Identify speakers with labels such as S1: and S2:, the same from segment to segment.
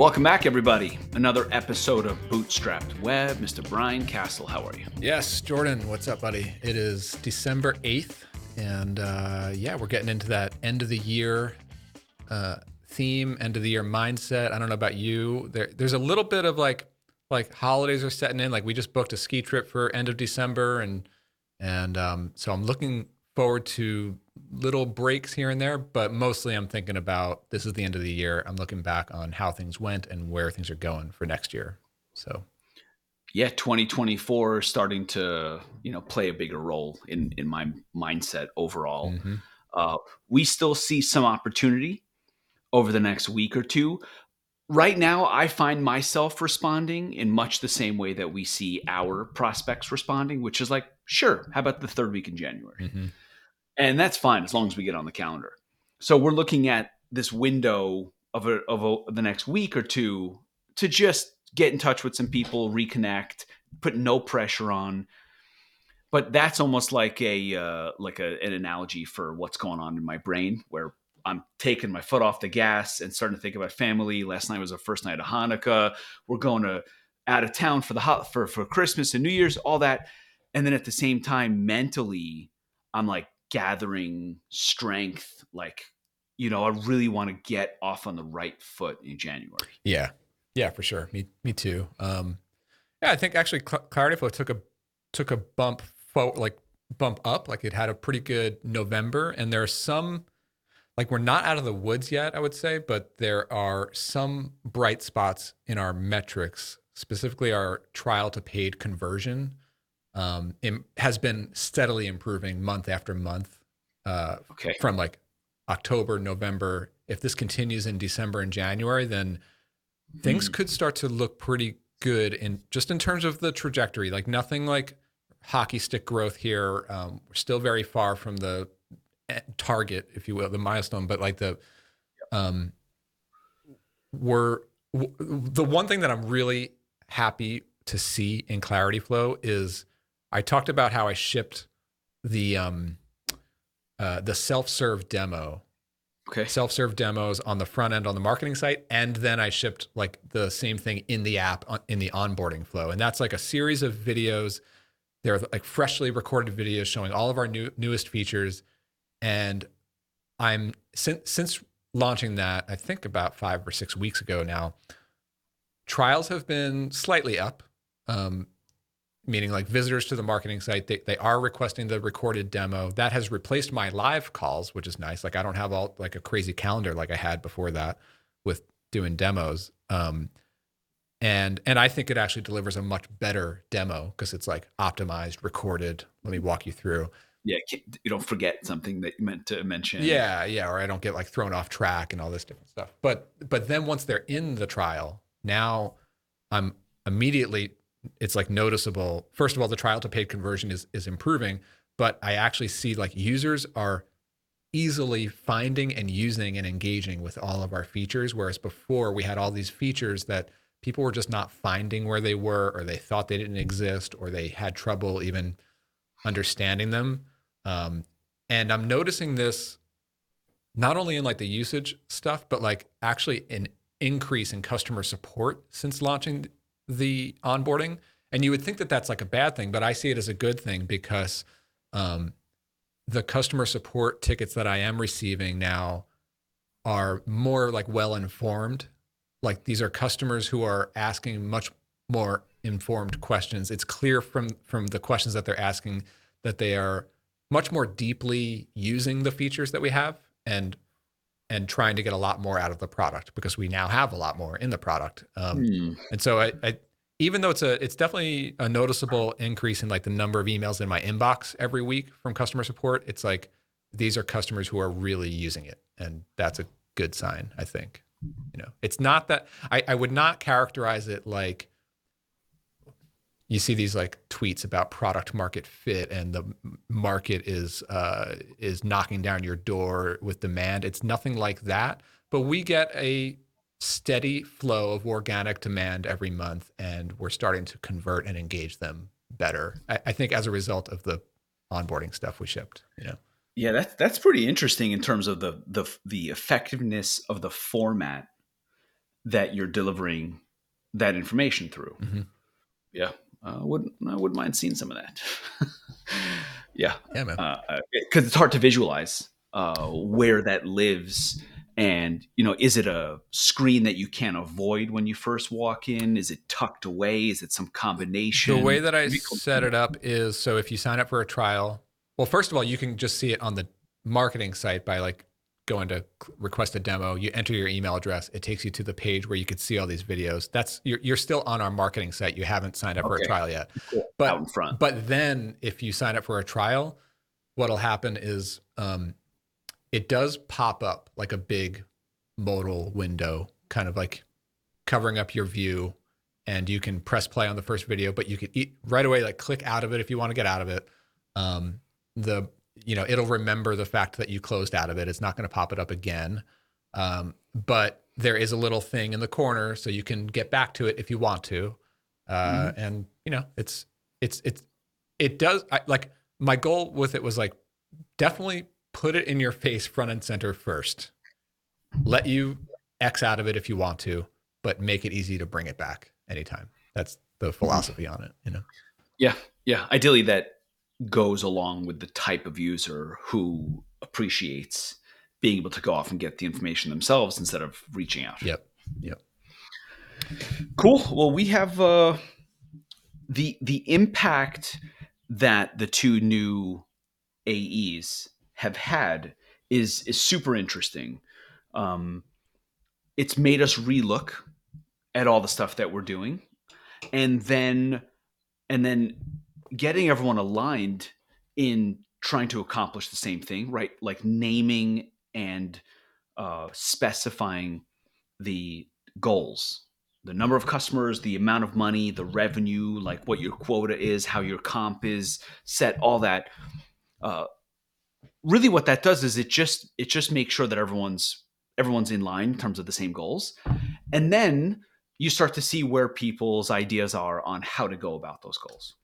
S1: Welcome back, everybody. Another episode of Bootstrapped Web. Mr. Brian Casel, how are you?
S2: Yes, Jordan, what's up, buddy? It is December 8th, and uh, yeah, we're getting into that end of the year uh, theme, end of the year mindset. I don't know about you. There, there's a little bit of like, like holidays are setting in. Like we just booked a ski trip for end of December, and and um, so I'm looking forward to little breaks here and there, but mostly I'm thinking about this is the end of the year. I'm looking back on how things went and where things are going for next year. So
S1: yeah, 2024 starting to, you know, play a bigger role in in my mindset overall. Mm-hmm. Uh, we still see some opportunity over the next week or two. Right now, I find myself responding in much the same way that we see our prospects responding, which is like, sure, how about the third week in January? Mm-hmm and that's fine as long as we get on the calendar. So we're looking at this window of a, of a, the next week or two to just get in touch with some people, reconnect, put no pressure on. But that's almost like a uh, like a, an analogy for what's going on in my brain, where I'm taking my foot off the gas and starting to think about family. Last night was the first night of Hanukkah. We're going to out of town for the hot for for Christmas and New Year's, all that, and then at the same time, mentally, I'm like, gathering strength like you know i really want to get off on the right foot in january.
S2: Yeah. Yeah for sure. Me me too. Um yeah i think actually clarity flow took a took a bump forward like bump up. Like it had a pretty good november and there are some like we're not out of the woods yet i would say but there are some bright spots in our metrics specifically our trial to paid conversion um, has been steadily improving month after month. Uh, okay. From like October, November. If this continues in December and January, then mm. things hmm. could start to look pretty good in just in terms of the trajectory. Like nothing like hockey stick growth here. Um, we're still very far from the eh, target, if you will, the milestone. But like the, um, we're w- the one thing that I'm really happy to see in Clarity Flow is I talked about how I shipped the um, uh, the self-serve demo.
S1: Okay.
S2: Self-serve demos on the front end on the marketing site, and then I shipped like the same thing in the app in the onboarding flow, and that's like a series of videos. They're like freshly recorded videos showing all of our new newest features, and I'm since since launching that, I think about five or six weeks ago now. Trials have been slightly up. Um, meaning like visitors to the marketing site, they, they are requesting the recorded demo. That has replaced my live calls, which is nice. Like I don't have all like a crazy calendar like I had before that with doing demos. Um, and and I think it actually delivers a much better demo because it's like optimized, recorded. Let me walk you through.
S1: Yeah, you don't forget something that you meant to mention.
S2: Yeah, yeah, or I don't get like thrown off track and all this different stuff. But but then once they're in the trial, now I'm immediately it's like noticeable. First of all, the trial to paid conversion is is improving, but I actually see like users are easily finding and using and engaging with all of our features whereas before we had all these features that people were just not finding where they were or they thought they didn't exist or they had trouble even understanding them um, and i'm noticing this not only in like the usage stuff but like actually an increase in customer support since launching the onboarding. And you would think that that's like a bad thing, but I see it as a good thing because um, the customer support tickets that I am receiving now are more like well informed. Like these are customers who are asking much more informed questions. It's clear from from the questions that they're asking that they are much more deeply using the features that we have and and trying to get a lot more out of the product because we now have a lot more in the product. Um, mm. And so I, I, even though it's a, it's definitely a noticeable increase in like the number of emails in my inbox every week from customer support. It's like these are customers who are really using it, and that's a good sign. I think. You know, it's not that I, I would not characterize it like you see these like tweets about product market fit and the market is uh, is knocking down your door with demand. It's nothing like that. But we get a steady flow of organic demand every month, and we're starting to convert and engage them better. I, I think as a result of the onboarding stuff we shipped. You know.
S1: Yeah, that's that's pretty interesting in terms of the the the effectiveness of the format that you're delivering that information through.
S2: Mm-hmm.
S1: Yeah, I wouldn't I wouldn't mind seeing some of that. yeah,
S2: yeah, man.
S1: Because uh, it's hard to visualize uh, where that lives. And you know is it a screen that you can't avoid when you first walk in? Is it tucked away? Is it some combination?
S2: The way that i set it up is so if you sign up for a trial well first of all you can just see it on the marketing site by like going to request a demo you enter your email address it takes you to the page where you could see all these videos that's you're, you're still on our marketing site you haven't signed up okay. for a trial yet
S1: cool. but Out in front.
S2: but then if you sign up for a trial what'll happen is um, it does pop up like a big modal window, kind of like covering up your view. And you can press play on the first video, but you can eat right away, like click out of it if you want to get out of it. Um, the you know it'll remember the fact that you closed out of it. It's not going to pop it up again. Um, but there is a little thing in the corner, so you can get back to it if you want to. Uh, mm-hmm. And you know, it's it's it's it does I, like my goal with it was like definitely put it in your face front and center first. Let you X out of it if you want to, but make it easy to bring it back anytime. That's the philosophy on it, you know?
S1: Yeah. Yeah. Ideally, that goes along with the type of user who appreciates being able to go off and get the information themselves instead of reaching out.
S2: Yep. Yep.
S1: Cool. Well, we have uh, the the impact that the two new AEs have had is is super interesting. Um, it's made us relook at all the stuff that we're doing, and then and then getting everyone aligned in trying to accomplish the same thing, right? Like naming and uh, specifying the goals, the number of customers, the amount of money, the revenue, like what your quota is, how your comp is set, all that. Uh, really what that does is it just it just makes sure that everyone's everyone's in line in terms of the same goals and then you start to see where people's ideas are on how to go about those goals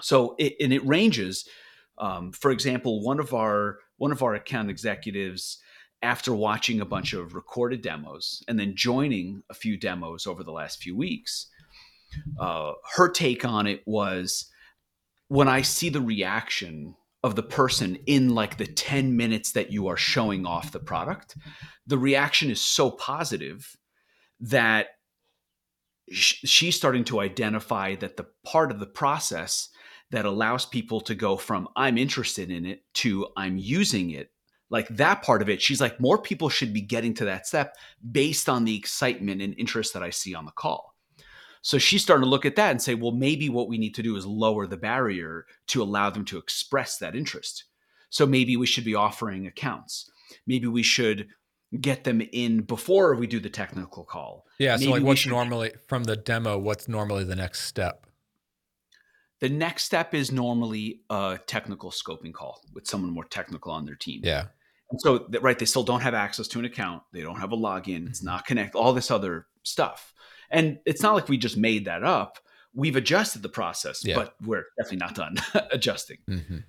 S1: so it, and it ranges um, for example one of our one of our account executives after watching a bunch of recorded demos and then joining a few demos over the last few weeks uh, her take on it was when i see the reaction of the person in like the 10 minutes that you are showing off the product the reaction is so positive that she's starting to identify that the part of the process that allows people to go from i'm interested in it to i'm using it like that part of it she's like more people should be getting to that step based on the excitement and interest that i see on the call so she's starting to look at that and say, well, maybe what we need to do is lower the barrier to allow them to express that interest. So maybe we should be offering accounts. Maybe we should get them in before we do the technical call.
S2: Yeah.
S1: Maybe
S2: so like what's should... normally from the demo, what's normally the next step?
S1: The next step is normally a technical scoping call with someone more technical on their team.
S2: Yeah.
S1: And so, right, they still don't have access to an account. They don't have a login. It's not connect. All this other stuff. And it's not like we just made that up. We've adjusted the process, yeah. but we're definitely not done adjusting. Mm-hmm. Um,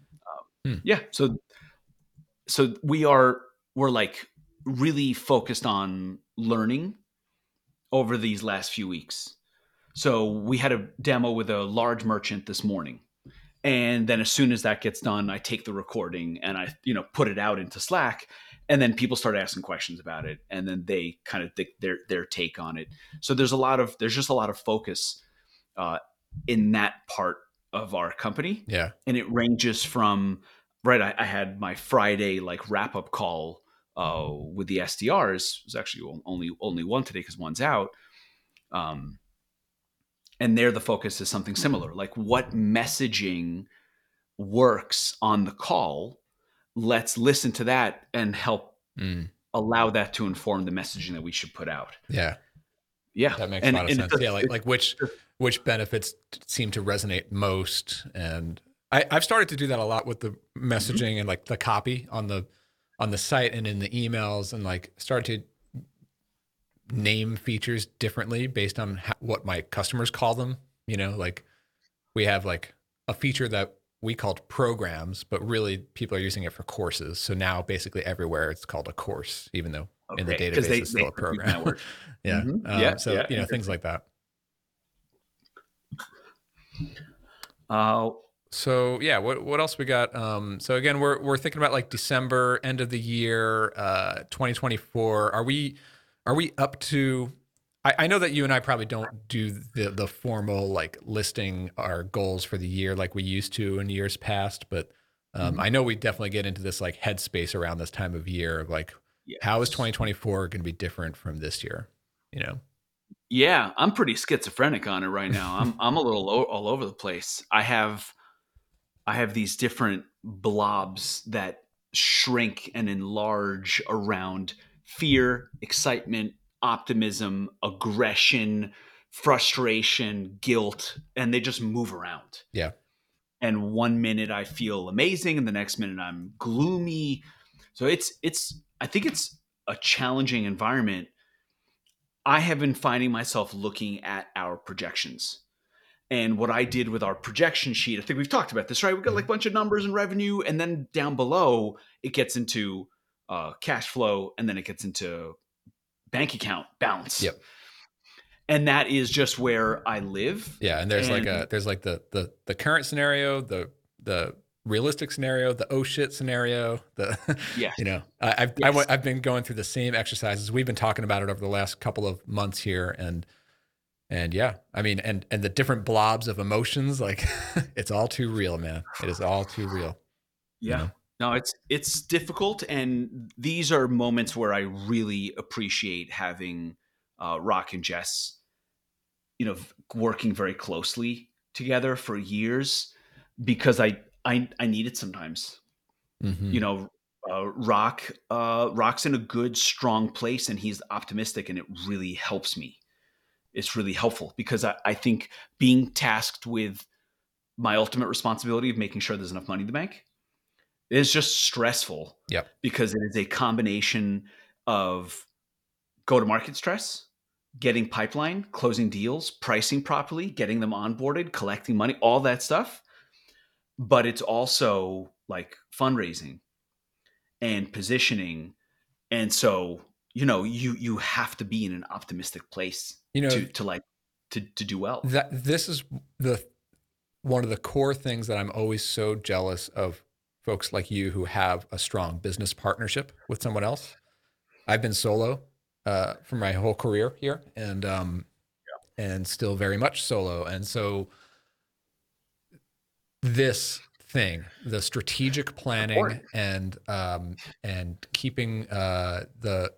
S1: hmm. Yeah. So, so we are we're like really focused on learning over these last few weeks. So we had a demo with a large merchant this morning. And then as soon as that gets done, I take the recording and I, you know, put it out into Slack. And then people start asking questions about it. And then they kind of think their their take on it. So there's a lot of there's just a lot of focus uh, in that part of our company.
S2: Yeah.
S1: And it ranges from right i, I had my friday like wrap up call uh, with the sdrs it was actually only only one today because one's out. Um, and there the focus is something similar like what messaging works on the call let's listen to that and help mm. allow that to inform the messaging that we should put out.
S2: Yeah.
S1: Yeah.
S2: That makes and, a lot of sense. Yeah. Like, like which, which benefits seem to resonate most. And I, I've started to do that a lot with the mm-hmm. messaging mm-hmm. and like the copy on the, on the site and in the emails and like start to name features differently based on how, what my customers call them. You know, like we have like a feature that we called programs, but really people are using it for courses. So now basically everywhere it's called a course, even though okay. in the database they, is still a program. yeah. Mm-hmm. Um, yeah. So, yeah, you know, things like that. Uh, so yeah, what what else we got? Um, so again, we're we're thinking about like December, end of the year, uh, 2024. Are we are we up to? I, I know that you and I probably don't do the the formal like listing our goals for the year like we used to in years past, but um, mm-hmm. I know we definitely get into this like headspace around this time of year of like, yes. how is 2024 going to be different from this year? You know.
S1: Yeah, I'm pretty schizophrenic on it right now. I'm I'm a little all over the place. I have I have these different blobs that shrink and enlarge around fear, excitement, optimism, aggression, frustration, guilt, and they just move around.
S2: Yeah.
S1: And one minute I feel amazing and the next minute I'm gloomy. So it's it's I think it's a challenging environment. I have been finding myself looking at our projections and what I did with our projection sheet, I think we've talked about this, right? We've got like a mm-hmm. bunch of numbers and revenue, and then down below it gets into uh, cash flow, and then it gets into bank account balance.
S2: Yep.
S1: And that is just where I live.
S2: Yeah, and there's and, like a there's like the the the current scenario, the the realistic scenario, the oh shit scenario, the yeah, you know, I, I've yes. I, I've been going through the same exercises. We've been talking about it over the last couple of months here, and and yeah i mean and and the different blobs of emotions like it's all too real man it is all too real
S1: yeah you know? No it's it's difficult and these are moments where i really appreciate having uh, rock and jess you know working very closely together for years because i i, I need it sometimes mm-hmm. you know uh, rock uh, rock's in a good strong place and he's optimistic and it really helps me It's really helpful because I, I think being tasked with my ultimate responsibility of making sure there's enough money in the bank is just stressful.
S2: Yep.
S1: Because it is a combination of go to market stress, getting pipeline, closing deals, pricing properly, getting them onboarded, collecting money, all that stuff. But it's also like fundraising and positioning. And so, you know, you you have to be in an optimistic place you know to, to like to, to do well
S2: that this is the one of the core things that i'm always so jealous of folks like you who have a strong business partnership with someone else i've been solo uh, for my whole career here and um yeah. and still very much solo and so this thing the strategic planning and um and keeping uh the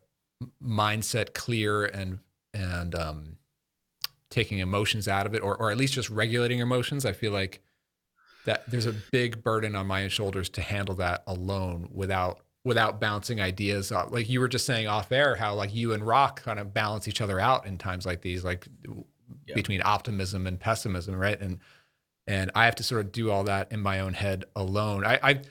S2: mindset clear and and um, taking emotions out of it, or or at least just regulating emotions. I feel like that there's a big burden on my shoulders to handle that alone without without bouncing ideas off. Like you were just saying off air, how like you and Rock kind of balance each other out in times like these, like yeah. between optimism and pessimism, right? And and I have to sort of do all that in my own head alone. I I,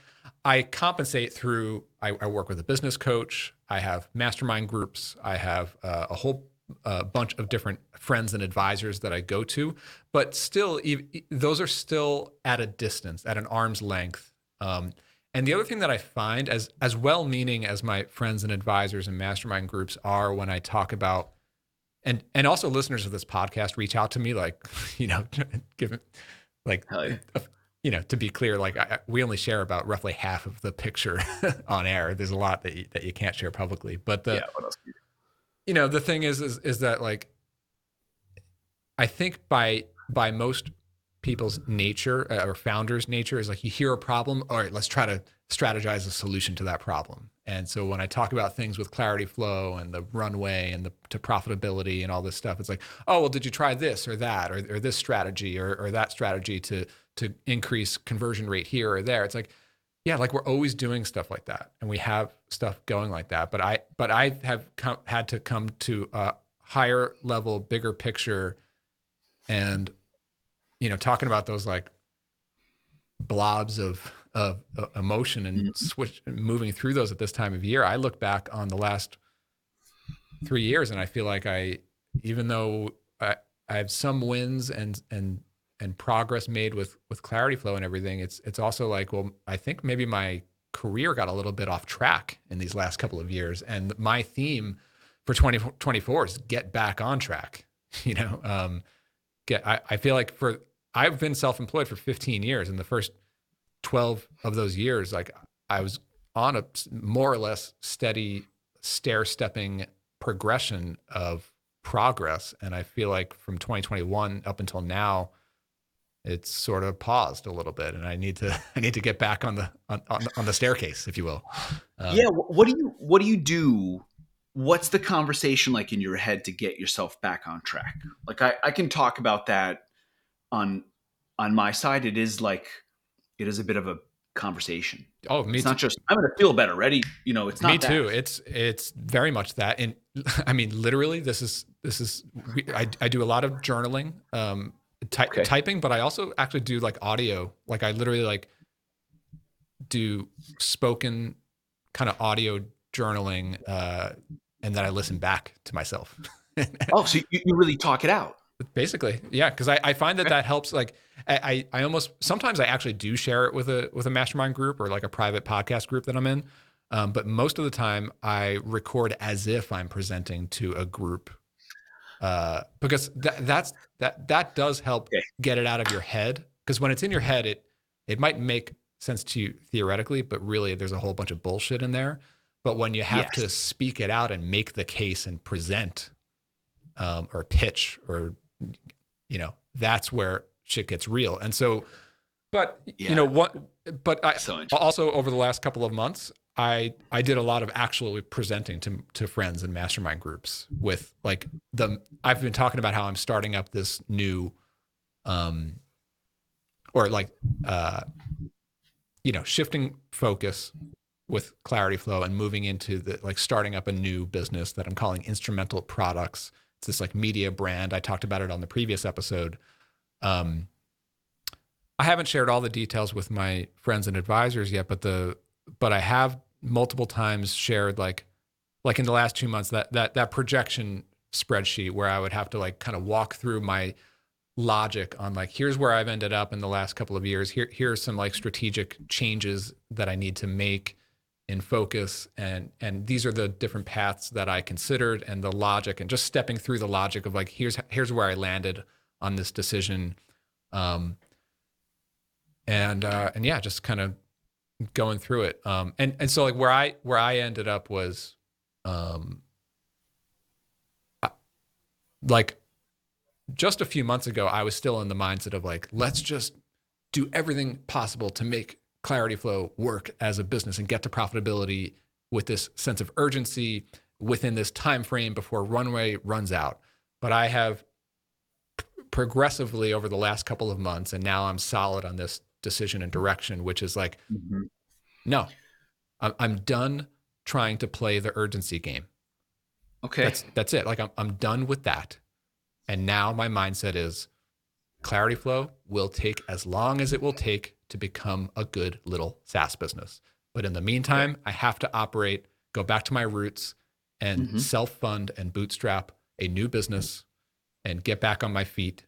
S2: I compensate through. I, I, work with a business coach. I have mastermind groups. I have uh, a whole a bunch of different friends and advisors that I go to, but still, those are still at a distance, at an arm's length. Um, and the other thing that I find, as as well-meaning as my friends and advisors and mastermind groups are, when I talk about, and and also listeners of this podcast reach out to me, like, you know, give like, yeah. you know, to be clear, like I, we only share about roughly half of the picture on air. There's a lot that you, that you can't share publicly, but the. Yeah, you know the thing is is is that like i think by by most people's nature uh, or founders nature is like you hear a problem all right let's try to strategize a solution to that problem. And so when i talk about things with clarity flow and the runway and the to profitability and all this stuff it's like oh well did you try this or that or, or this strategy or, or that strategy to to increase conversion rate here or there? It's like yeah like we're always doing stuff like that and we have stuff going like that but i but i have come, had to come to a higher level bigger picture and you know talking about those like blobs of of, emotion and mm-hmm. switch moving through those at this time of year i look back on the last three years and i feel like i even though i i have some wins and and and progress made with with clarity flow and everything it's it's also like well i think maybe my career got a little bit off track in these last couple of years. And my theme for 2024 is get back on track. You know, um, get, I, I feel like for, I've been self employed for 15 years. And the first 12 of those years, like I was on a more or less steady stair stepping progression of progress. And I feel like from 2021 up until now, it's sort of paused a little bit and i need to i need to get back on the on, on, on the staircase if you will.
S1: Um, yeah what do you what do you do? What's the conversation like in your head to get yourself back on track? Like i i can talk about that on on my side. It is like it is a bit of a conversation.
S2: Oh me
S1: it's
S2: too.
S1: not just i'm gonna feel better. Ready? You know it's not
S2: me
S1: that.
S2: too. It's it's very much that. And i mean literally this is this is I, I do a lot of journaling um ty- okay. typing, but I also actually do like audio. Like I literally like do spoken kind of audio journaling, uh, and then I listen back to myself.
S1: oh, so you, you really talk it out?
S2: Basically, yeah, because I, I find that that helps. Like I, I almost sometimes I actually do share it with a with a mastermind group or like a private podcast group that I'm in. Um, but most of the time, I record as if I'm presenting to a group uh, because that that's that that does help okay. get it out of your head. Because when it's in your head, it it might make sense to you theoretically, but really there's a whole bunch of bullshit in there. But when you have yes. to speak it out and make the case and present, um, or pitch, or you know, that's where shit gets real. And so, but yeah. you know what? But I so also over the last couple of months, I I did a lot of actually presenting to to friends and mastermind groups with like the I've been talking about how I'm starting up this new um or like uh you know shifting focus with clarity flow and moving into the like starting up a new business that I'm calling instrumental products. It's this like media brand. I talked about it on the previous episode. Um I haven't shared all the details with my friends and advisors yet but the but I have multiple times shared like like in the last two months that that that projection spreadsheet where I would have to like kind of walk through my logic on like here's where I've ended up in the last couple of years. Here here are some like strategic changes that I need to make in focus and and these are the different paths that I considered and the logic and just stepping through the logic of like here's here's where I landed on this decision um and uh and yeah just kind of going through it. Um, and and so like where I where I ended up was, um, like just a few months ago, I was still in the mindset of like, let's just do everything possible to make Clarity Flow work as a business and get to profitability with this sense of urgency within this time frame before runway runs out. But I have progressively over the last couple of months, and now I'm solid on this decision and direction, which is like, mm-hmm. No, I'm done trying to play the urgency game.
S1: Okay.
S2: That's, that's it. Like I'm, I'm done with that. And now my mindset is Clarity Flow will take as long as it will take to become a good little SaaS business. But in the meantime. I have to operate, go back to my roots and mm-hmm. self fund and bootstrap a new business and get back on my feet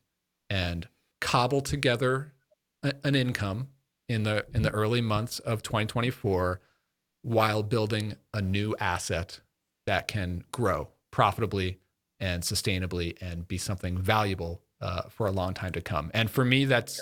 S2: and cobble together an income in the in the early months of 2024 while building a new asset that can grow profitably and sustainably and be something valuable uh, for a long time to come. And for me, that's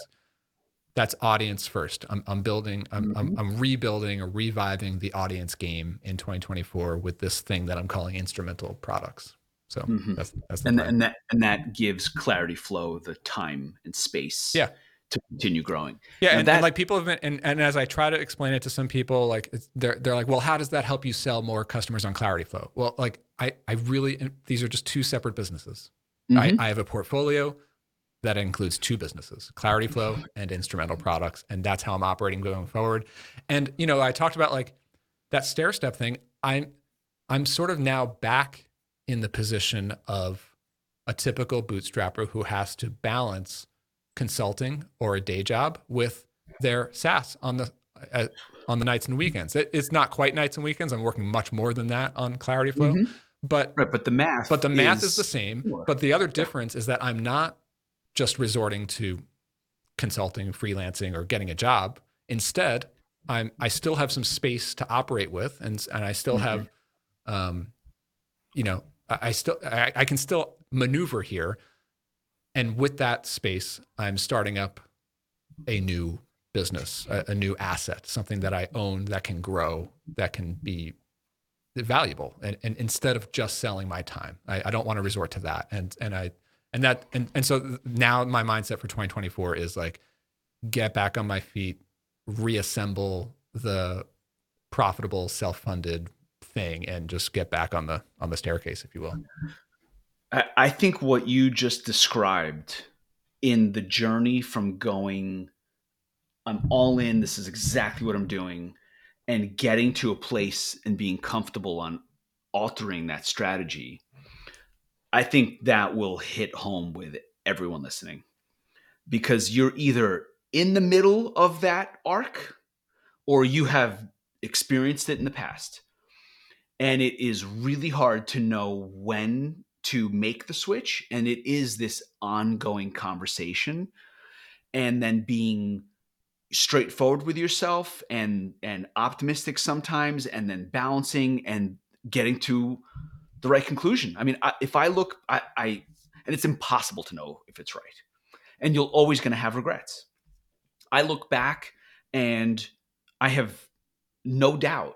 S2: that's audience first. I'm, I'm building, I'm, mm-hmm. I'm, I'm, rebuilding or reviving the audience game in 2024 with this thing that I'm calling instrumental products. So mm-hmm. that's, that's
S1: and, and that and that gives Clarity Flow the time and space.
S2: Yeah
S1: to continue growing.
S2: Yeah, and, that, and, like people have been, and, and as I try to explain it to some people, like they're they're like, well, how does that help you sell more customers on Clarity Flow? Well, like I I really these are just two separate businesses. Mm-hmm. I, I have a portfolio that includes two businesses, Clarity Flow and Instrumental Products, and that's how I'm operating going forward. And you know, I talked about like that stair step thing. I'm I'm sort of now back in the position of a typical bootstrapper who has to balance consulting or a day job with their SaaS on the uh, on the nights and weekends. It, it's not quite nights and weekends. I'm working much more than that on Clarity Flow, mm-hmm. but
S1: right, but the math,
S2: but the math is, is the same. But the other difference is that I'm not just resorting to consulting, freelancing, or getting a job. Instead, I'm I still have some space to operate with, and and I still mm-hmm. have, um, you know, I, I still I, I can still maneuver here, and with that space, I'm starting up a new business, a, a new asset, something that I own that can grow, that can be valuable and, and instead of just selling my time. I, I, don't want to resort to that. And and i and that and, and so now my mindset for 2024 is like get back on my feet reassemble the profitable self-funded thing and just get back on the on the staircase if you will
S1: I, think what you just described in the journey from going i'm all in this is exactly what i'm doing and getting to a place and being comfortable on altering that strategy, I think that will hit home with everyone listening because you're either in the middle of that arc or you have experienced it in the past. And it is really hard to know when to make the switch. And it is this ongoing conversation and then being straightforward with yourself and and optimistic sometimes and then balancing and getting to the right conclusion i mean I, if i look I, I and it's impossible to know if it's right and you're always going to have regrets i look back and i have no doubt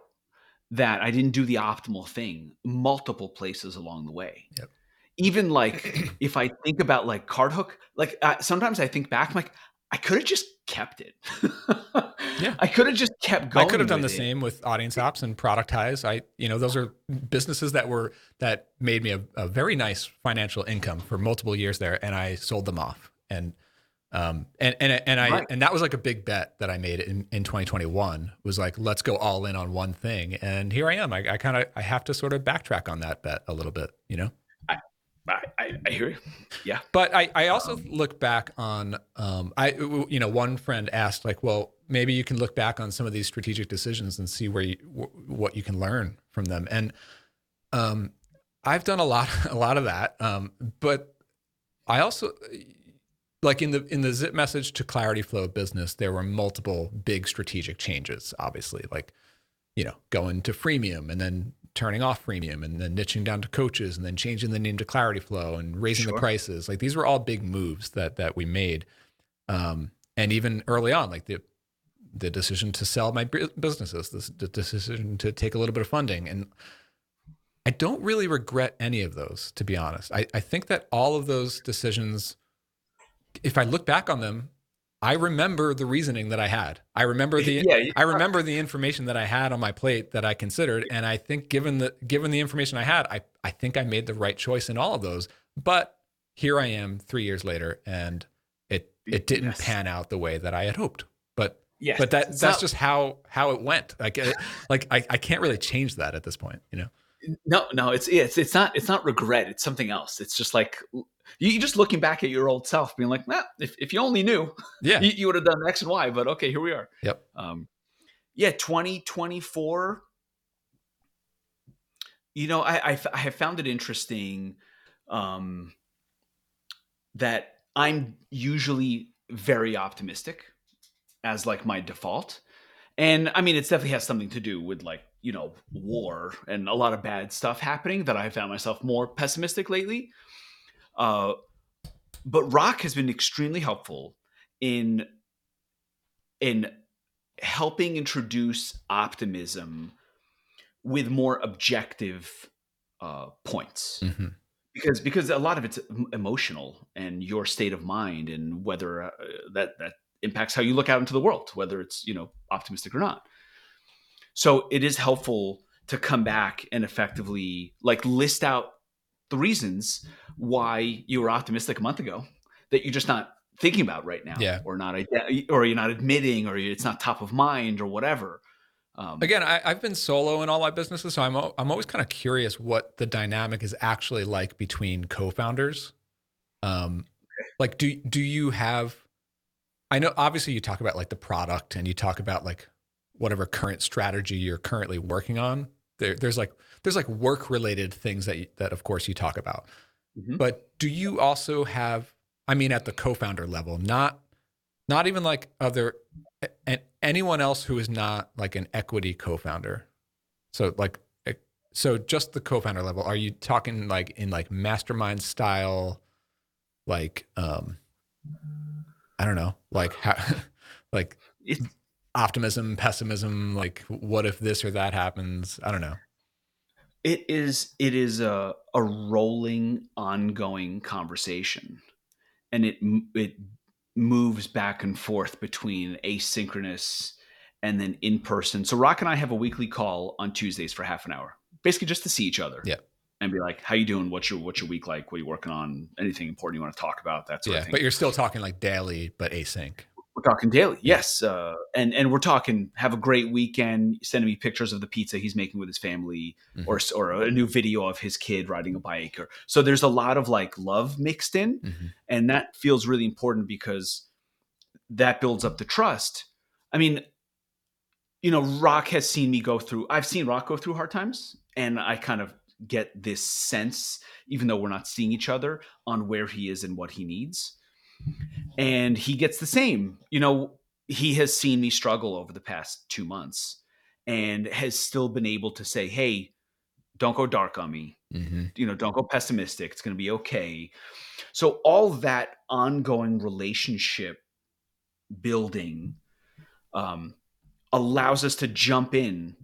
S1: that i didn't do the optimal thing multiple places along the way
S2: yep.
S1: Even like if i think about like card hook like uh, sometimes i think back I'm like I could have just kept it. yeah. I could have just kept going.
S2: I could have done the
S1: it.
S2: same with audience ops and Productize. I, you know, those are businesses that were that made me a, a, very nice financial income for multiple years there, and I sold them off. And um and and and I right. and that was like a big bet that I made in in 2021 was like let's go all in on one thing. And here I am. I, I kind of I have to sort of backtrack on that bet a little bit, you know.
S1: I, I, hear you. Yeah.
S2: But I, I also um, look back on, um, I, you know, one friend asked like, well, maybe you can look back on some of these strategic decisions and see where you, what you can learn from them. And, um, I've done a lot, a lot of that. Um, but I also, like in the, in the zip message to clarity flow business, there were multiple big strategic changes, obviously, like, you know, going to freemium and then turning off freemium and then niching down to coaches and then changing the name to clarity flow and raising sure. the prices. Like these were all big moves that that we made. Um, and even early on like the the decision to sell my businesses the, the decision to take a little bit of funding. And i don't really regret any of those to be honest. I, I think that all of those decisions if i look back on them I remember the reasoning that I had. I remember the yeah, yeah. I remember the information that I had on my plate that I considered, and I think given the given the information I had, I I think I made the right choice in all of those. But here I am three years later, and it it didn't yes. pan out the way that I had hoped. But yes, but that that's not, just how how it went. Like it, like I, I can't really change that at this point, you know.
S1: No, no, it's it's it's not it's not regret. It's something else. It's just like you just looking back at your old self, being like, "Nah, if if you only knew,
S2: yeah,
S1: you, you would have done X and Y." But okay, here we are.
S2: Yep.
S1: Um, yeah, twenty twenty four. You know, I, I I have found it interesting, um, that I'm usually very optimistic as like my default, and I mean, it definitely has something to do with like you know war and a lot of bad stuff happening that I found myself more pessimistic lately. Uh, but Rock has been extremely helpful in in helping introduce optimism with more objective uh, points. Mm-hmm. Because because a lot of it's emotional and your state of mind and whether uh, that that impacts how you look out into the world, whether it's you know optimistic or not. So it is helpful to come back and effectively like list out the reasons why you were optimistic a month ago that you're just not thinking about right now
S2: yeah.
S1: or not or you're not admitting or it's not top of mind or whatever
S2: um, again I, have been solo in all my businesses so i'm, I'm always kind of curious what the dynamic is actually like between co-founders um, okay. like do, do you have i know obviously you talk about like the product and you talk about like whatever current strategy you're currently working on. There, there's like there's like work related things that you, that of course you talk about. Mm-hmm. But do you also have I mean at the co-founder level, not not even like other and anyone else who is not like an equity co-founder. So like so just the co-founder level. Are you talking like in like mastermind style, like um, I don't know, like how, like it's, optimism, pessimism, like what if this or that happens? I don't know.
S1: It is it is a a rolling, ongoing conversation, and it it moves back and forth between asynchronous and then in person. So Rock and I have a weekly call on Tuesdays for half an hour, basically just to see each other.
S2: Yeah.
S1: And be like, how you doing? What's your what's your week like? What are you working on? Anything important you want to talk about? That's sort yeah, of thing.
S2: But you're still talking like daily, but async.
S1: We're talking daily, yes, uh, and and we're talking. Have a great weekend. Sending me pictures of the pizza he's making with his family, mm-hmm. or or a new video of his kid riding a bike. Or so there's a lot of like love mixed in, mm-hmm. and that feels really important because that builds up the trust. I mean, you know, Rock has seen me go through. I've seen Rock go through hard times, and I kind of get this sense, even though we're not seeing each other, on where he is and what he needs and he gets the same. You know, he has seen me struggle over the past two months and has still been able to say, hey, don't go dark on me. Mm-hmm. You know, don't go pessimistic. It's going to be okay. So, all that ongoing relationship building um, allows us to jump in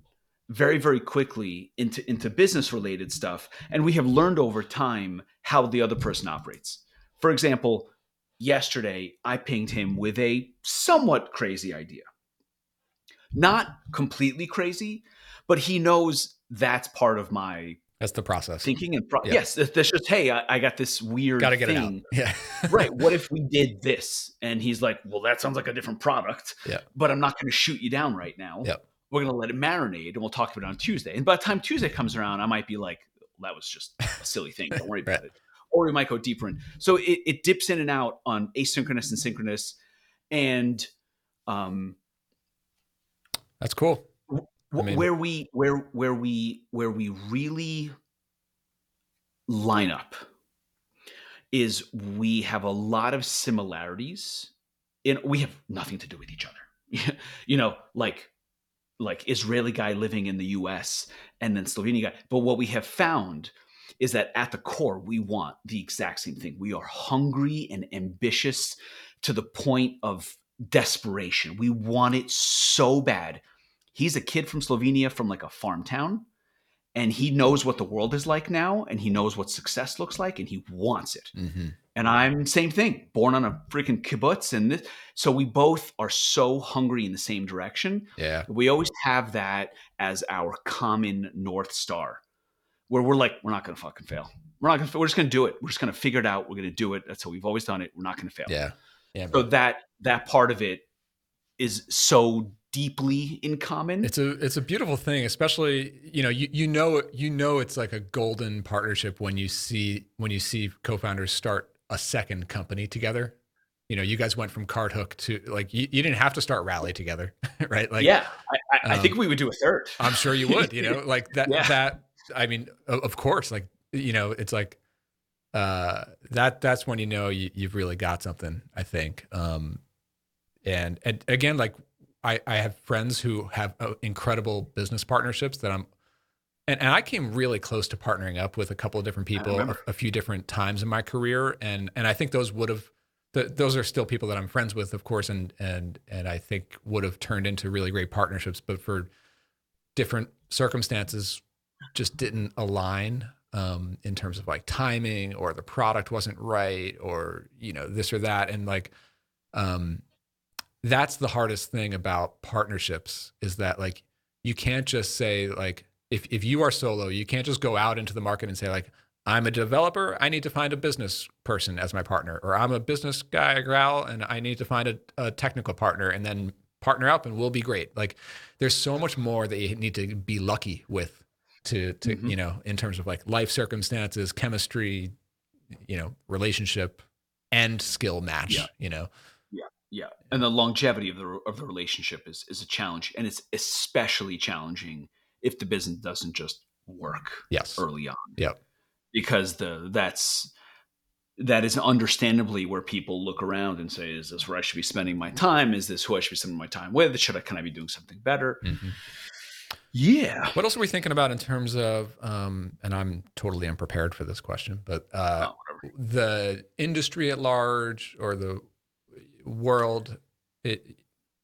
S1: very very quickly into into business related stuff and we have learned over time how the other person operates for example yesterday I pinged him with a somewhat crazy idea. Not completely crazy, but he knows that's part of my
S2: that's the process.
S1: thinking and pro- yeah. yes that's just hey I, I, got this weird
S2: gotta get thing.
S1: it out. Yeah. Right what if we did this? And he's like well that sounds like a different product
S2: yeah.
S1: but i'm not going to shoot you down right now.
S2: Yeah
S1: we're going to let it marinate and we'll talk about it on tuesday. And by the time tuesday comes around i might be like that was just a silly thing. Don't worry about right. it or we might go deeper in. So it, it dips in and out on asynchronous and synchronous, and um,
S2: that's cool.
S1: I mean, where we where where we where we really line up is we have a lot of similarities and we have nothing to do with each other you know like like israeli guy living in the us and then slovenian guy but what we have found is that at the core, we want the exact same thing. We are hungry and ambitious to the point of desperation. We want it so bad. He's a kid from Slovenia from like a farm town, and he knows what the world is like now, and he knows what success looks like, and he wants it. Mm-hmm. And I'm same thing, born on a freaking kibbutz, and this, so we both are so hungry in the same direction.
S2: Yeah,
S1: we always have that as our common north star where we're like, we're not going to fucking fail. We're not going to, we're just going to do it. We're just going to figure it out. We're going to do it. That's how we've always done it. We're not going to fail.
S2: Yeah.
S1: Yeah. So that, that part of it is so deeply in common.
S2: It's a, it's a beautiful thing, especially, you know, you, you know, you know, it's like a golden partnership when you see, when you see co-founders start a second company together you know, you guys went from Card Hook to like you, you didn't have to start Rally together, right? Like,
S1: yeah, I, I, um, I, think we would do a third.
S2: I'm sure you would. You know, like that yeah. that I mean, of course, like you know, it's like uh, that. That's when you know you, have really got something. I think. Um, and and again, like I I have friends who have uh, incredible business partnerships that I'm. And, and I came really close to partnering up with a couple of different people a, a, few different times in my career, and and I think those would have those are still people that I'm friends with, of course, and and and I think would have turned into really great partnerships. But for different circumstances, just didn't align um, in terms of like timing or the product wasn't right or you know this or that. And like um, that's the hardest thing about partnerships is that like you can't just say like if if you are solo you can't just go out into the market and say like I'm a developer I need to find a business person as my partner or I'm a business guy growl and I need to find a, a technical partner and then partner up and we'll be great. Like there's so much more that you need to be lucky with to to mm-hmm. you know in terms of like life circumstances chemistry you know relationship and skill match
S1: yeah.
S2: you know
S1: yeah yeah and the longevity of the of the relationship is is a challenge and it's especially challenging if the business doesn't just work
S2: yes
S1: early on
S2: Yeah.
S1: because the that's that is understandably where people look around and say, "Is this where I should be spending my time? Is this who I should be spending my time with? Should I can I be doing something better?" Mm-hmm. Yeah.
S2: What else are we thinking about in terms of? Um, and I'm totally unprepared for this question, but uh, oh, the industry at large or the world, it,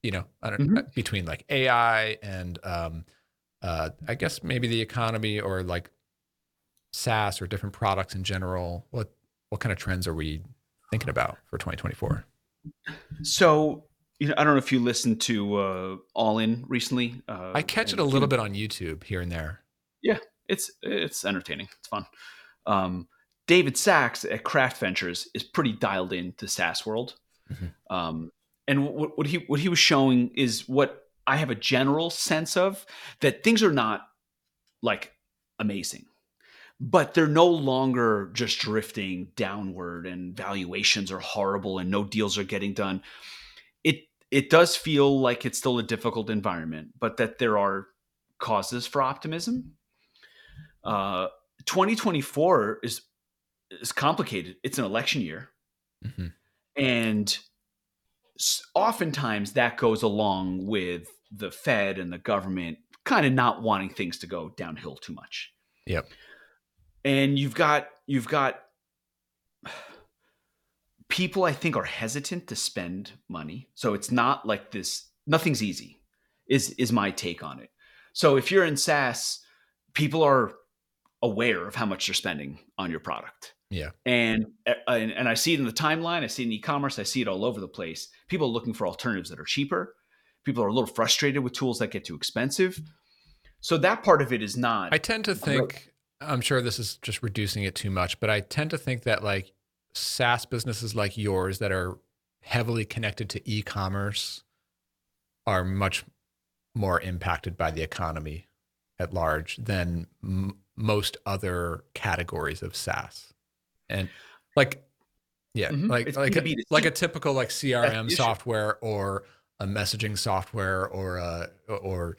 S2: you know, I don't mm-hmm. Uh, between like AI and um, uh, I guess maybe the economy or like SaaS or different products in general. What what kind of trends are we thinking about for 2024?
S1: So, you know, I don't know if you listened to uh, All In recently. Uh,
S2: I catch it a little bit on YouTube here and there.
S1: Yeah, it's it's entertaining. It's fun. Um, David Sacks at Craft Ventures is pretty dialed in to SaaS world. Mm-hmm. Um, and what, what he what he was showing is what I have a general sense of that things are not like amazing but they're no longer just drifting downward and valuations are horrible and no deals are getting done it does feel like it's still a difficult environment but that there are causes for optimism. Uh 2024 is is complicated. It's an election year. Mm-hmm. and oftentimes that goes along with the fed and the government kind of not wanting things to go downhill too much.
S2: Yep.
S1: And you've got you've got people I think are hesitant to spend money. So it's not like this nothing's easy is is my take on it. So if you're in SaaS, people are aware of how much they're spending on your product.
S2: Yeah.
S1: And, uh, and and I see it in the timeline, I see it in e-commerce, I see it all over the place. People are looking for alternatives that are cheaper. People are a little frustrated with tools that get too expensive. So that part of it is not
S2: I tend to think I'm sure this is just reducing it too much, but I tend to think that like SaaS businesses like yours that are heavily connected to e-commerce are much more impacted by the economy at large than m- most other categories of SaaS. And like yeah, mm-hmm. like it's like a, like a typical like CRM software or a messaging software or a or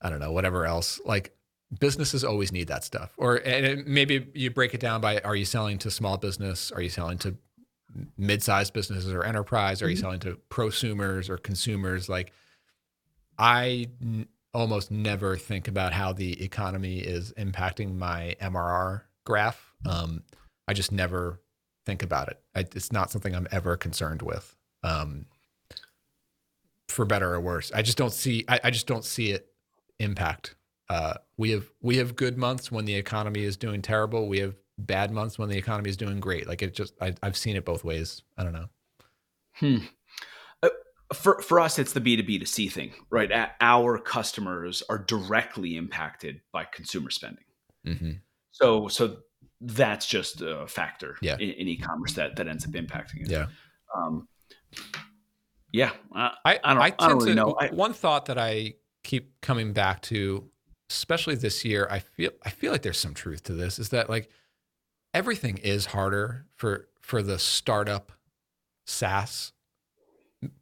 S2: I don't know whatever else. Like businesses always need that stuff. Or and maybe you break it down by are you selling to small business? Are you selling to mid-sized businesses or enterprise? Are you mm-hmm. selling to prosumers or consumers? Like I n- almost never think about how the economy is impacting my MRR graph. Um, I just never think about it. I, it's not something I'm ever concerned with. Um, for better or worse, I just don't see. I, I just don't see it impact uh, we have we have good months when the economy is doing terrible. We have bad months when the economy is doing great. Like it just I, have seen it both ways. I don't know.
S1: Hmm. Uh, for for us, it's the B two B to C thing, right? Our customers are directly impacted by consumer spending. Mm-hmm. So so that's just a factor
S2: yeah.
S1: in, in, e-commerce that that ends up impacting it.
S2: Yeah. Um,
S1: yeah.
S2: I I, I don't, I, I don't really to, know. One thought that I keep coming back to especially this year, I feel I feel like there's some truth to this. Is that like everything is harder for for the startup SaaS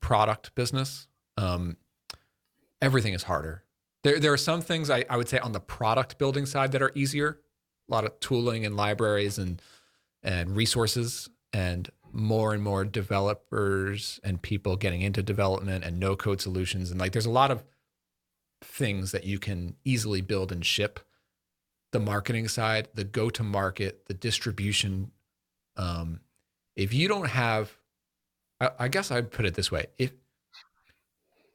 S2: product business. Um, everything is harder. There there are some things I, I would say on the product building side that are easier. A lot of tooling and libraries and and resources and more and more developers and people getting into development and no code solutions and like there's a lot of things that you can easily build and ship the marketing side, the go to market, the distribution. Um, if you don't have, I, I guess I'd put it this way: if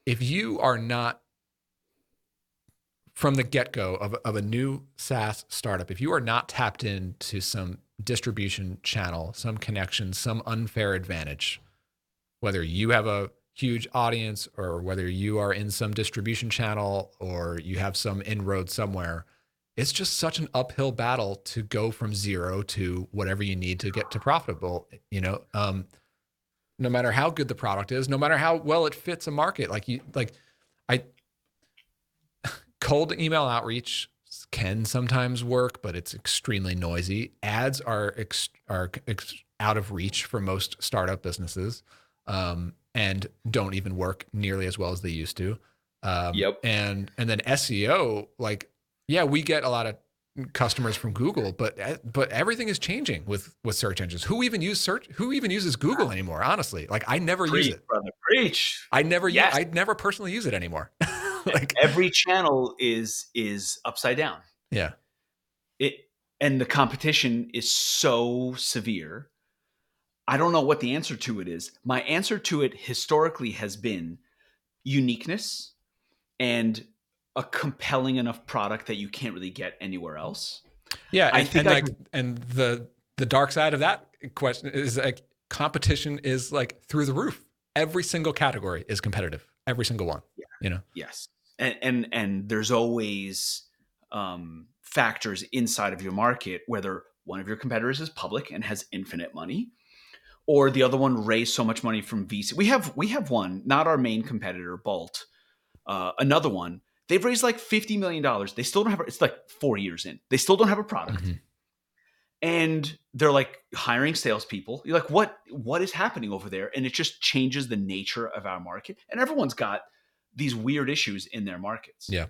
S2: if you are not from the get go of, of a new SaaS startup, if you are not tapped into some distribution channel, some connection, some unfair advantage, whether you have a huge audience or whether you are in some distribution channel or you have some inroad somewhere it's just such an uphill battle to go from zero to whatever you need to get to profitable you know? Um, no matter how good the product is no matter how well it fits a market like you like i cold email outreach can sometimes work but it's extremely noisy. Ads are ex- are ex- out of reach for most startup businesses. Um, and don't even work nearly as well as they used to.
S1: Um, yep.
S2: And and then SEO, like, yeah, we get a lot of customers from Google, but eh, but everything is changing with with search engines. Who even use search? Who even uses Google anymore? Honestly, like I never
S1: preach,
S2: use it.
S1: Brother, preach.
S2: I never yes. use, I never personally use it anymore.
S1: like every channel is is upside down.
S2: Yeah.
S1: It and the competition is so severe. I don't know what the answer to it is. My answer to it historically has been uniqueness and a compelling enough product that you can't really get anywhere else.
S2: Yeah, I and, think and I like can... and the the dark side of that question is like competition is like through the roof. Every single category is competitive. Every single one. Yeah. You know.
S1: Yes. And and and there's always um factors inside of your market whether one of your competitors is public and has infinite money or the other one raised so much money from VC. We have we have one, not our main competitor, Bolt. Uh, another one They've raised like $50 million. They still don't have, it's like four years in. They still don't have a product. Mm-hmm. And they're like hiring salespeople. You're like, what, what is happening over there? And it just changes the nature of our market. And everyone's got these weird issues in their markets.
S2: Yeah.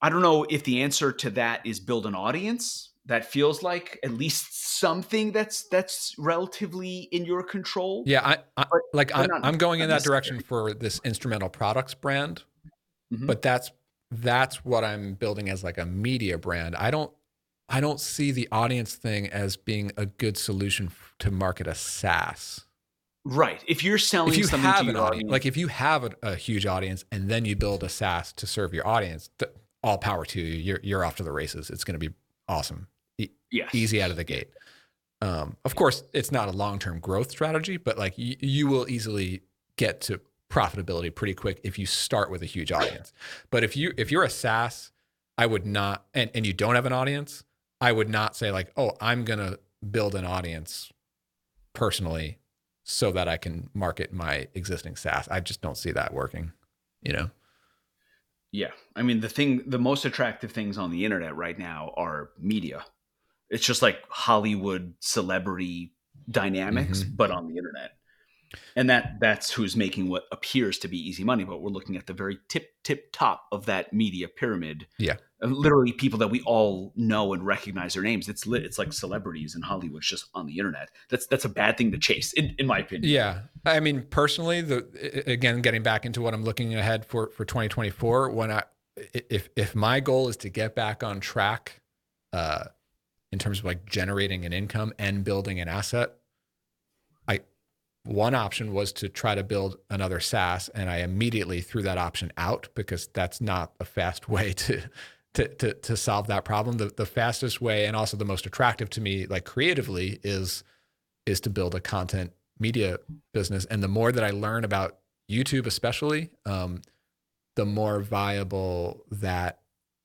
S1: I don't know if the answer to that is build an audience that feels like at least something that's that's relatively in your control.
S2: Yeah, I, I but, like I, am going in that direction for this instrumental products brand Mm-hmm. But that's that's what I'm building as like a media brand. I don't I don't see the audience thing as being a good solution to market a SaaS.
S1: Right. If you're selling
S2: if you
S1: something
S2: have
S1: to
S2: an audience, like if you have a, a, huge audience and then you build a SaaS to serve your audience, th- all power to you. You're you're off to the races. It's going to be awesome. E-
S1: yes.
S2: Easy out of the gate. Um, of course, it's not a long term growth strategy, but like y- you will easily get to profitability pretty quick if you start with a huge audience. But if you if you're a SaaS, I would not and, and you don't have an audience, I would not say like, oh, I'm gonna build an audience personally so that I can market my existing SaaS. I just don't see that working, you know.
S1: Yeah. I mean the thing the most attractive things on the internet right now are media. It's just like Hollywood celebrity dynamics, mm-hmm. but on the internet. And that that's who's making what appears to be easy money but we're looking at the very tip tip top of that media pyramid.
S2: Yeah.
S1: Uh, literally people that we all know and recognize their names. It's lit it's like celebrities in hollywood just on the internet. That's that's a bad thing to chase in, in my opinion.
S2: Yeah. I mean personally the again getting back into what i'm looking ahead for for 2024 when i if if my goal is to get back on track uh in terms of like generating an income and building an asset I one option was to try to build another SaaS, and I immediately threw that option out because that's not a fast way to to to, to solve that problem. The the fastest way and also the most attractive to me, like creatively, is is to build a content media business. And the more that I learn about YouTube, especially, um, the more viable that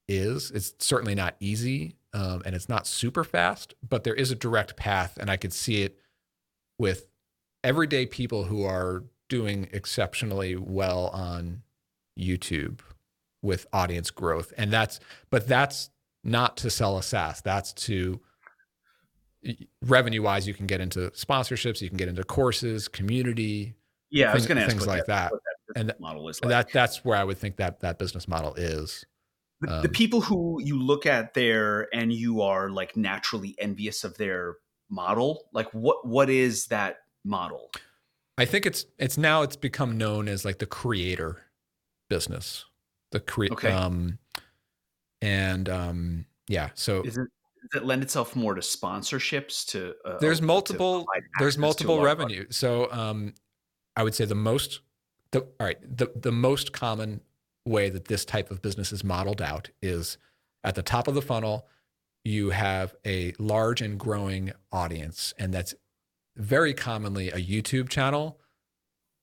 S2: is. It's certainly not easy, um, and it's not super fast, but there is a direct path, and I could see it with everyday people who are doing exceptionally well on YouTube with audience growth. And that's, but that's not to sell a SaaS. That's to revenue wise, you can get into sponsorships, you can get into courses, community.
S1: Yeah, things, I was going to
S2: things like that. that. and model is like. that that's where I would think that that business model is.
S1: The, um, the people who you look at there and you are like naturally envious of their model, like what what is that model?
S2: I think it's it's now it's become known as like the creator business. The create okay. um and um yeah, so
S1: is it does it lend itself more to sponsorships to
S2: uh, there's multiple to there's multiple revenue so um i would say the most the all right the the most common way that this type of business is modeled out is at the top of the funnel you have a large and growing audience and that's very commonly a YouTube channel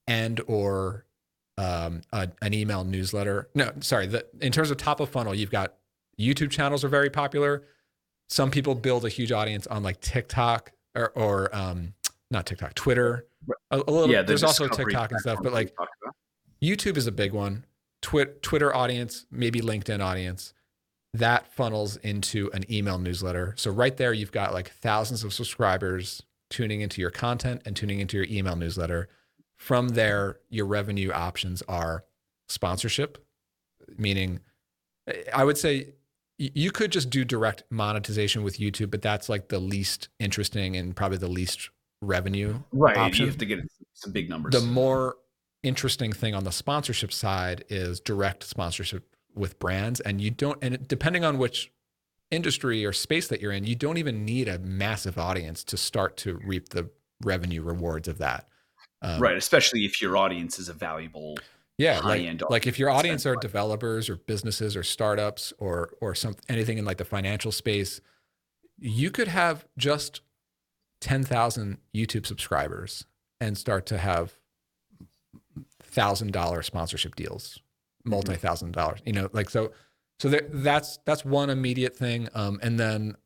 S2: and or um, a, an email newsletter. No, sorry. The, in terms of top of funnel, you've got YouTube channels are very popular. Some people build a huge audience on like TikTok or, or um, not TikTok, Twitter. A, a little. Yeah, the there's also TikTok and stuff, but like YouTube is a big one. Twi- Twitter audience, maybe LinkedIn audience. That funnels into an email newsletter. So right there, you've got like thousands of subscribers tuning into your content and tuning into your email newsletter. From there, your revenue options are sponsorship, meaning I would say you could just do direct monetization with YouTube, but that's like the least interesting and probably the least revenue.
S1: Right.
S2: Option.
S1: You have to get some big numbers.
S2: The more interesting thing on the sponsorship side is direct sponsorship with brands. And you don't, and depending on which industry or space that you're in, you don't even need a massive audience to start to reap the revenue rewards of that.
S1: Um, right. Especially if your audience is a valuable
S2: yeah like, like if your audience are developers or businesses or startups or or some anything in like the financial space you could have just 10,000 YouTube subscribers and start to have thousand dollar sponsorship deals mm-hmm. multi-thousand dollars you know like so so there, that's that's one immediate thing um, and then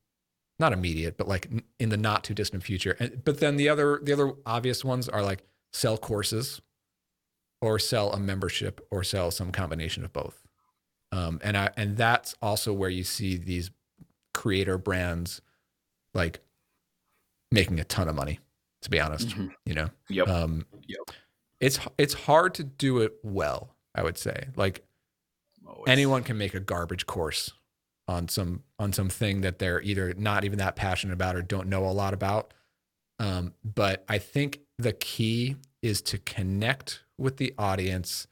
S2: not immediate but like in the not too distant future and, but then the other the other obvious ones are like sell courses or sell a membership or sell some combination of both. Um, and I and that's also where you see these creator brands like making a ton of money. To be honest, mm-hmm. you know,
S1: yep. Um, yep.
S2: It's it's hard to do it well. I would say, like oh, anyone can make a garbage course on some on something that they're either not even that passionate about or don't know a lot about. Um, but I think the key is to connect with the audience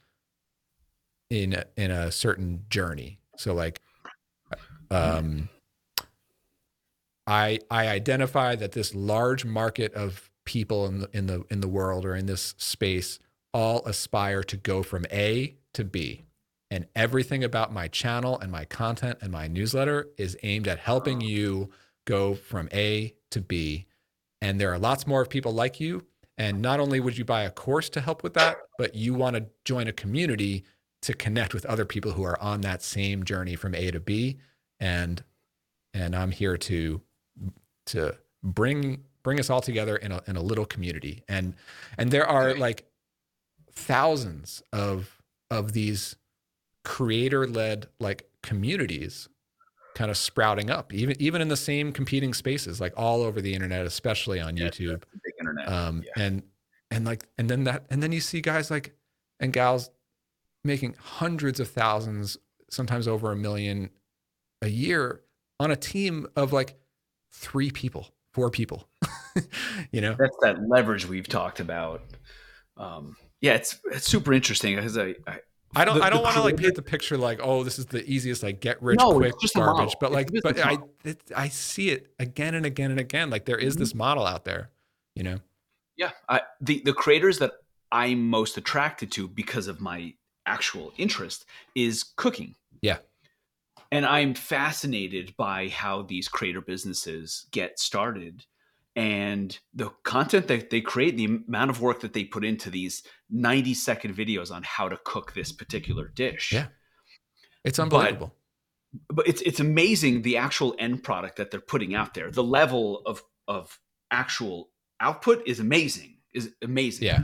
S2: in a, in a certain journey. So like um I I identify that this large market of people in the in the in the world or in this space all aspire to go from A to B. And everything about my channel and my content and my newsletter is aimed at helping you go from A to B. And there are lots more of people like you and not only would you buy a course to help with that, but you want to join a community to connect with other people who are on that same journey from A to B. And and I'm here to to bring bring us all together in a in a little community. And and there are like thousands of of these creator led like communities kind of sprouting up, even even in the same competing spaces, like all over the internet, especially on yeah, YouTube.
S1: Big internet.
S2: Um, yeah. And and like and then that and then you see guys like and gals making hundreds of thousands, sometimes over a million a year on a team of like three people, four people. you know,
S1: that's that leverage we've talked about. Um, yeah, it's it's super interesting because I, I
S2: I don't. The, I don't want to like paint the picture like, oh, this is the easiest like get rich no, quick garbage. But like, but I, it, I see it again and again and again. Like there is mm-hmm. this model out there, you know.
S1: Yeah, I, the the creators that I'm most attracted to because of my actual interest is cooking.
S2: Yeah,
S1: and I'm fascinated by how these creator businesses get started and the content that they create, the amount of work that they put into these 90 second videos on how to cook this particular dish.
S2: Yeah. It's unbelievable.
S1: But, but it's it's amazing the actual end product that they're putting out there. The level of of actual output is amazing. Is amazing.
S2: Yeah.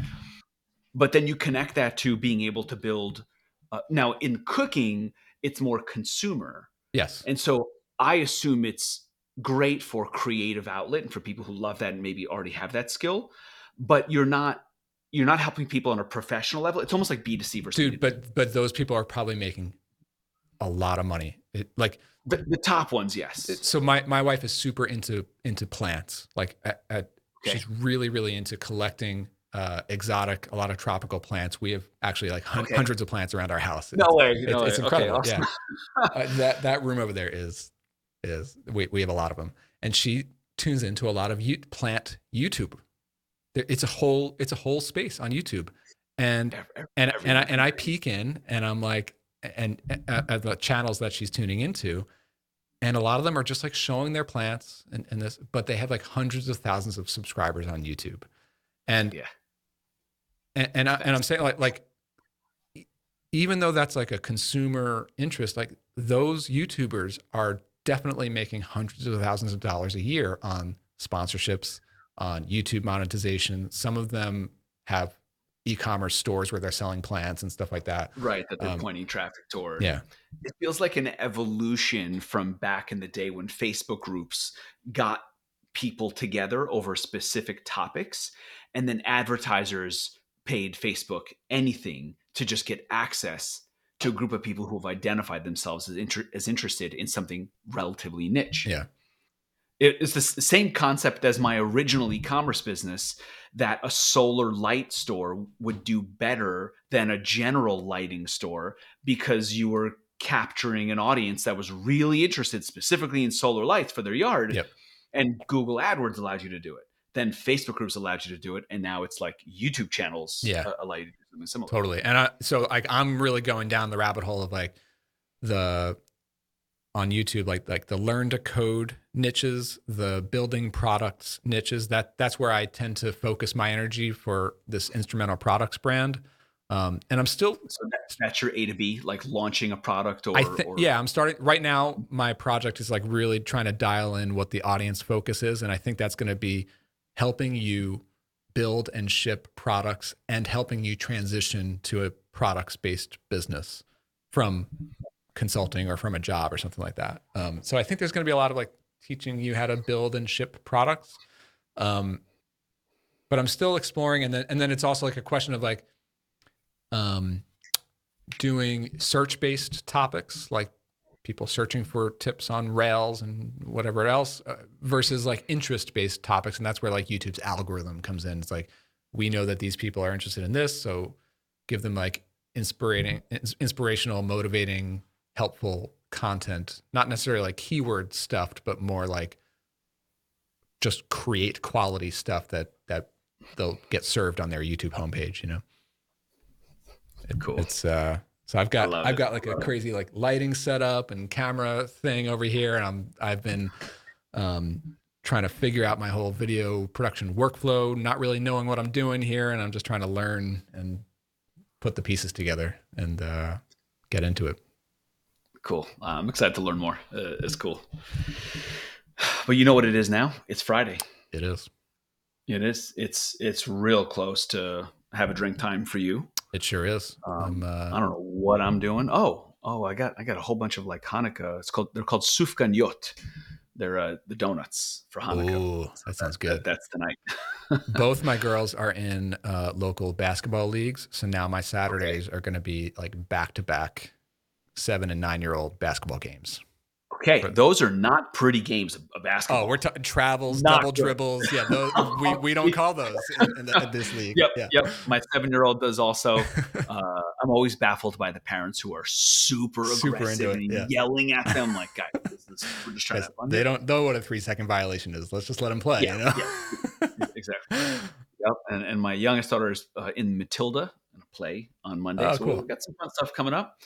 S1: But then you connect that to being able to build uh, now in cooking, it's more consumer.
S2: Yes.
S1: And so I assume it's great for creative outlet and for people who love that and maybe already have that skill but you're not you're not helping people on a professional level it's almost like b2c versus
S2: dude but but those people are probably making a lot of money it, like
S1: the, the top ones yes
S2: it, so my my wife is super into into plants like at, at okay. she's really really into collecting uh, exotic, a lot of tropical plants. We have actually like hun- okay. hundreds of plants around our house.
S1: No way,
S2: no it's,
S1: way.
S2: incredible. Okay, awesome. Yeah, uh, that that room over there is is we, we have a lot of them and she tunes into a lot of plant youtube it's a whole it's a whole space on youtube and and and I, and I peek in and i'm like and at the channels that she's tuning into and a lot of them are just like showing their plants and, and this but they have like hundreds of thousands of subscribers on youtube and
S1: yeah
S2: and and, I, and i'm saying like like even though that's like a consumer interest like those youtubers are definitely making hundreds of thousands of dollars a year on sponsorships, on YouTube monetization. Some of them have e-commerce stores where they're selling plants and stuff like that.
S1: Right, that they're um, pointing traffic toward.
S2: Yeah.
S1: It feels like an evolution from back in the day when Facebook groups got people together over specific topics and then advertisers paid Facebook anything to just get access to a group of people who have identified themselves as, inter- as interested in something relatively niche.
S2: Yeah.
S1: It's the same concept as my original e-commerce business that a solar light store would do better than a general lighting store because you were capturing an audience that was really interested specifically in solar lights for their yard.
S2: Yep.
S1: And Google AdWords allowed you to do it. Then Facebook groups allowed you to do it, and now it's like YouTube channels
S2: Yeah.
S1: uh, allow you to do something similar.
S2: Totally. And I, so like I'm really going down the rabbit hole of like the on YouTube like like the learn to code niches, the building products niches. That that's where I tend to focus my energy for this instrumental products brand. Um, and I'm still
S1: So that, that's your A to B, like launching a product or,
S2: think
S1: or
S2: yeah, I'm starting right now. My project is like really trying to dial in what the audience focus is, and I think that's going to be helping you build and ship products and helping you transition to a products based business from consulting or from a job or something like that. Um, so I think there's going to be a lot of like teaching you how to build and ship products. Um, but I'm still exploring, and then and then it's also like a question of like um, doing search based topics like people searching for tips on rails and whatever else uh, versus like interest based topics and that's where like youtube's algorithm comes in. It's like we know that these people are interested in this so give them like inspiring ins- inspirational motivating helpful content. Not necessarily like keyword stuffed but more like just create quality stuff that that they'll get served on their youtube homepage you know? It-
S1: Cool.
S2: it's uh so I've got I've
S1: it.
S2: got like a crazy like lighting setup and camera thing over here, and I'm I've been um, trying to figure out my whole video production workflow, not really knowing what I'm doing here, and I'm just trying to learn and put the pieces together and uh, get into it.
S1: Cool. Uh, I'm excited to learn more. Uh, it's cool. But you know what it is now? It's Friday.
S2: It is.
S1: It is. It's it's real close to have a drink time for you.
S2: It sure is.
S1: Um,
S2: uh,
S1: I don't know what I'm doing. Oh, oh, I got I got a whole bunch of like Hanukkah. It's called they're called sufganiyot. They're uh, the donuts for Hanukkah.
S2: ooh, that sounds good.
S1: That, that's tonight.
S2: Both my girls are in uh, local basketball leagues, so now my Saturdays are going to be like back to back seven and nine year old basketball games.
S1: Okay,
S2: But-
S1: those are not pretty games of of basketball.
S2: Oh, we're talking travels,
S1: Not
S2: double
S1: good.
S2: dribbles. Yeah, those, we, we don't call those in, in, the, in this league.
S1: Yep,
S2: Yeah.
S1: yep. My seven-year-old does also. Uh, I'm always baffled by the parents who are super,
S2: Super
S1: aggressive and
S2: yeah.
S1: yelling at them. Like, guys, this is, we're just trying to fun.
S2: they
S1: here."
S2: don't know what a three second violation is. Let's just let them play.
S1: Yeah,
S2: you know?
S1: yeah. exactly. Yep. And, and my youngest daughter is uh, in Matilda in a play on Monday.
S2: Oh,
S1: so
S2: cool.
S1: we've got some fun stuff coming up.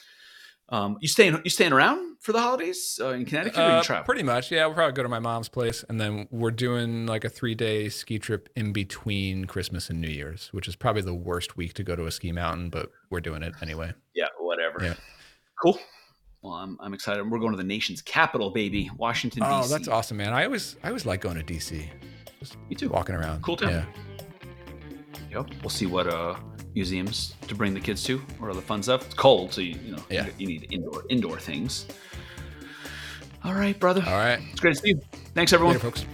S1: Um, you staying you staying around for the holidays uh, in Connecticut or
S2: Uh,
S1: you travel?
S2: pretty much. Yeah, we'll probably go to my mom's place, and then we're doing like a three day ski trip in between Christmas and New Year's, which is probably the worst week to go to a ski mountain, but we're doing it anyway.
S1: Yeah, whatever.
S2: Yeah.
S1: Cool. Well, I'm, I'm excited. We're going to the nation's capital, baby, Washington
S2: Oh, that's awesome, man. I always I always like going to DC, Just
S1: Me too.
S2: walking around.
S1: Cool town.
S2: Yeah.
S1: Yep. We'll see what uh, museums to bring the kids to or other fun stuff. It's cold, so you you know
S2: Yeah.
S1: you, need indoor indoor things. All right, brother.
S2: All right.
S1: It's great to see you. Thanks, everyone.
S2: Later, folks.